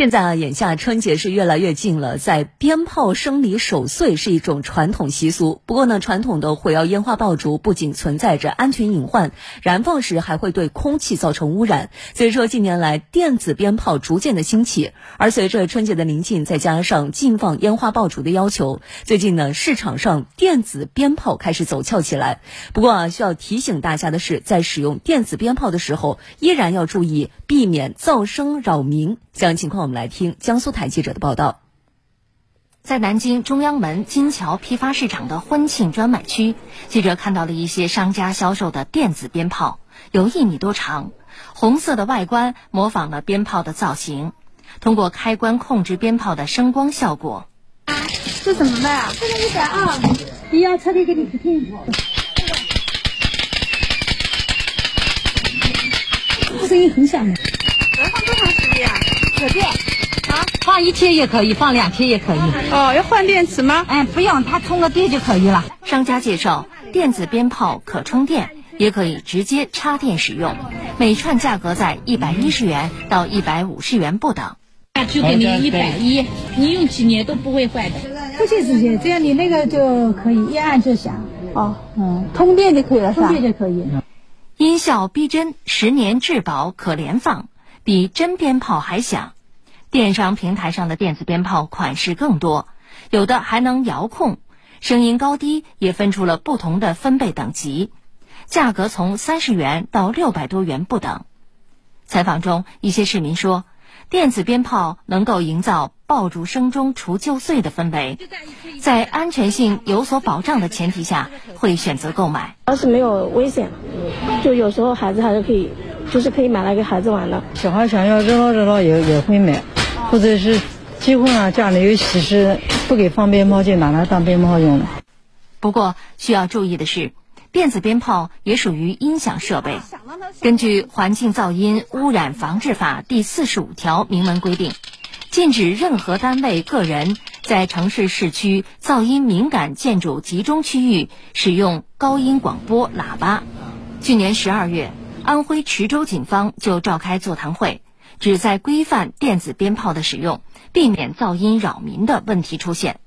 现在啊，眼下春节是越来越近了，在鞭炮声里守岁是一种传统习俗。不过呢，传统的火药烟花爆竹不仅存在着安全隐患，燃放时还会对空气造成污染。所以说，近年来电子鞭炮逐渐的兴起，而随着春节的临近，再加上禁放烟花爆竹的要求，最近呢，市场上电子鞭炮开始走俏起来。不过啊，需要提醒大家的是，在使用电子鞭炮的时候，依然要注意避免噪声扰民。详情况们来听江苏台记者的报道。在南京中央门金桥批发市场的婚庆专卖区，记者看到了一些商家销售的电子鞭炮，有一米多长，红色的外观模仿了鞭炮的造型，通过开关控制鞭炮的声光效果。啊这怎么卖啊？这个一百二，你要车的给你不听。声音很响的。能放多长时间啊？有电啊，放一天也可以，放两天也可以。哦，要换电池吗？哎，不用，它充个电就可以了。商家介绍，电子鞭炮可充电，也可以直接插电使用，每串价格在一百一十元到一百五十元不等。就给你一百一，你用几年都不会坏的。不限时间，只要你那个就可以一按就响。哦，嗯，通电就可以了，通电就可以。音效逼真，十年质保可连放，比真鞭炮还响。电商平台上的电子鞭炮款式更多，有的还能遥控，声音高低也分出了不同的分贝等级，价格从三十元到六百多元不等。采访中，一些市民说，电子鞭炮能够营造爆竹声中除旧岁的氛围，在安全性有所保障的前提下，会选择购买。要是没有危险。就有时候孩子还是可以，就是可以买来给孩子玩的。小孩想要热闹热闹也也会买，或者是结婚啊家里有喜事不给放鞭炮就拿它当鞭炮用了。不过需要注意的是，电子鞭炮也属于音响设备。根据《环境噪音污染防治法》第四十五条明文规定，禁止任何单位、个人在城市、市区噪音敏感建筑集中区域使用高音广播喇叭。去年十二月，安徽池州警方就召开座谈会，旨在规范电子鞭炮的使用，避免噪音扰民的问题出现。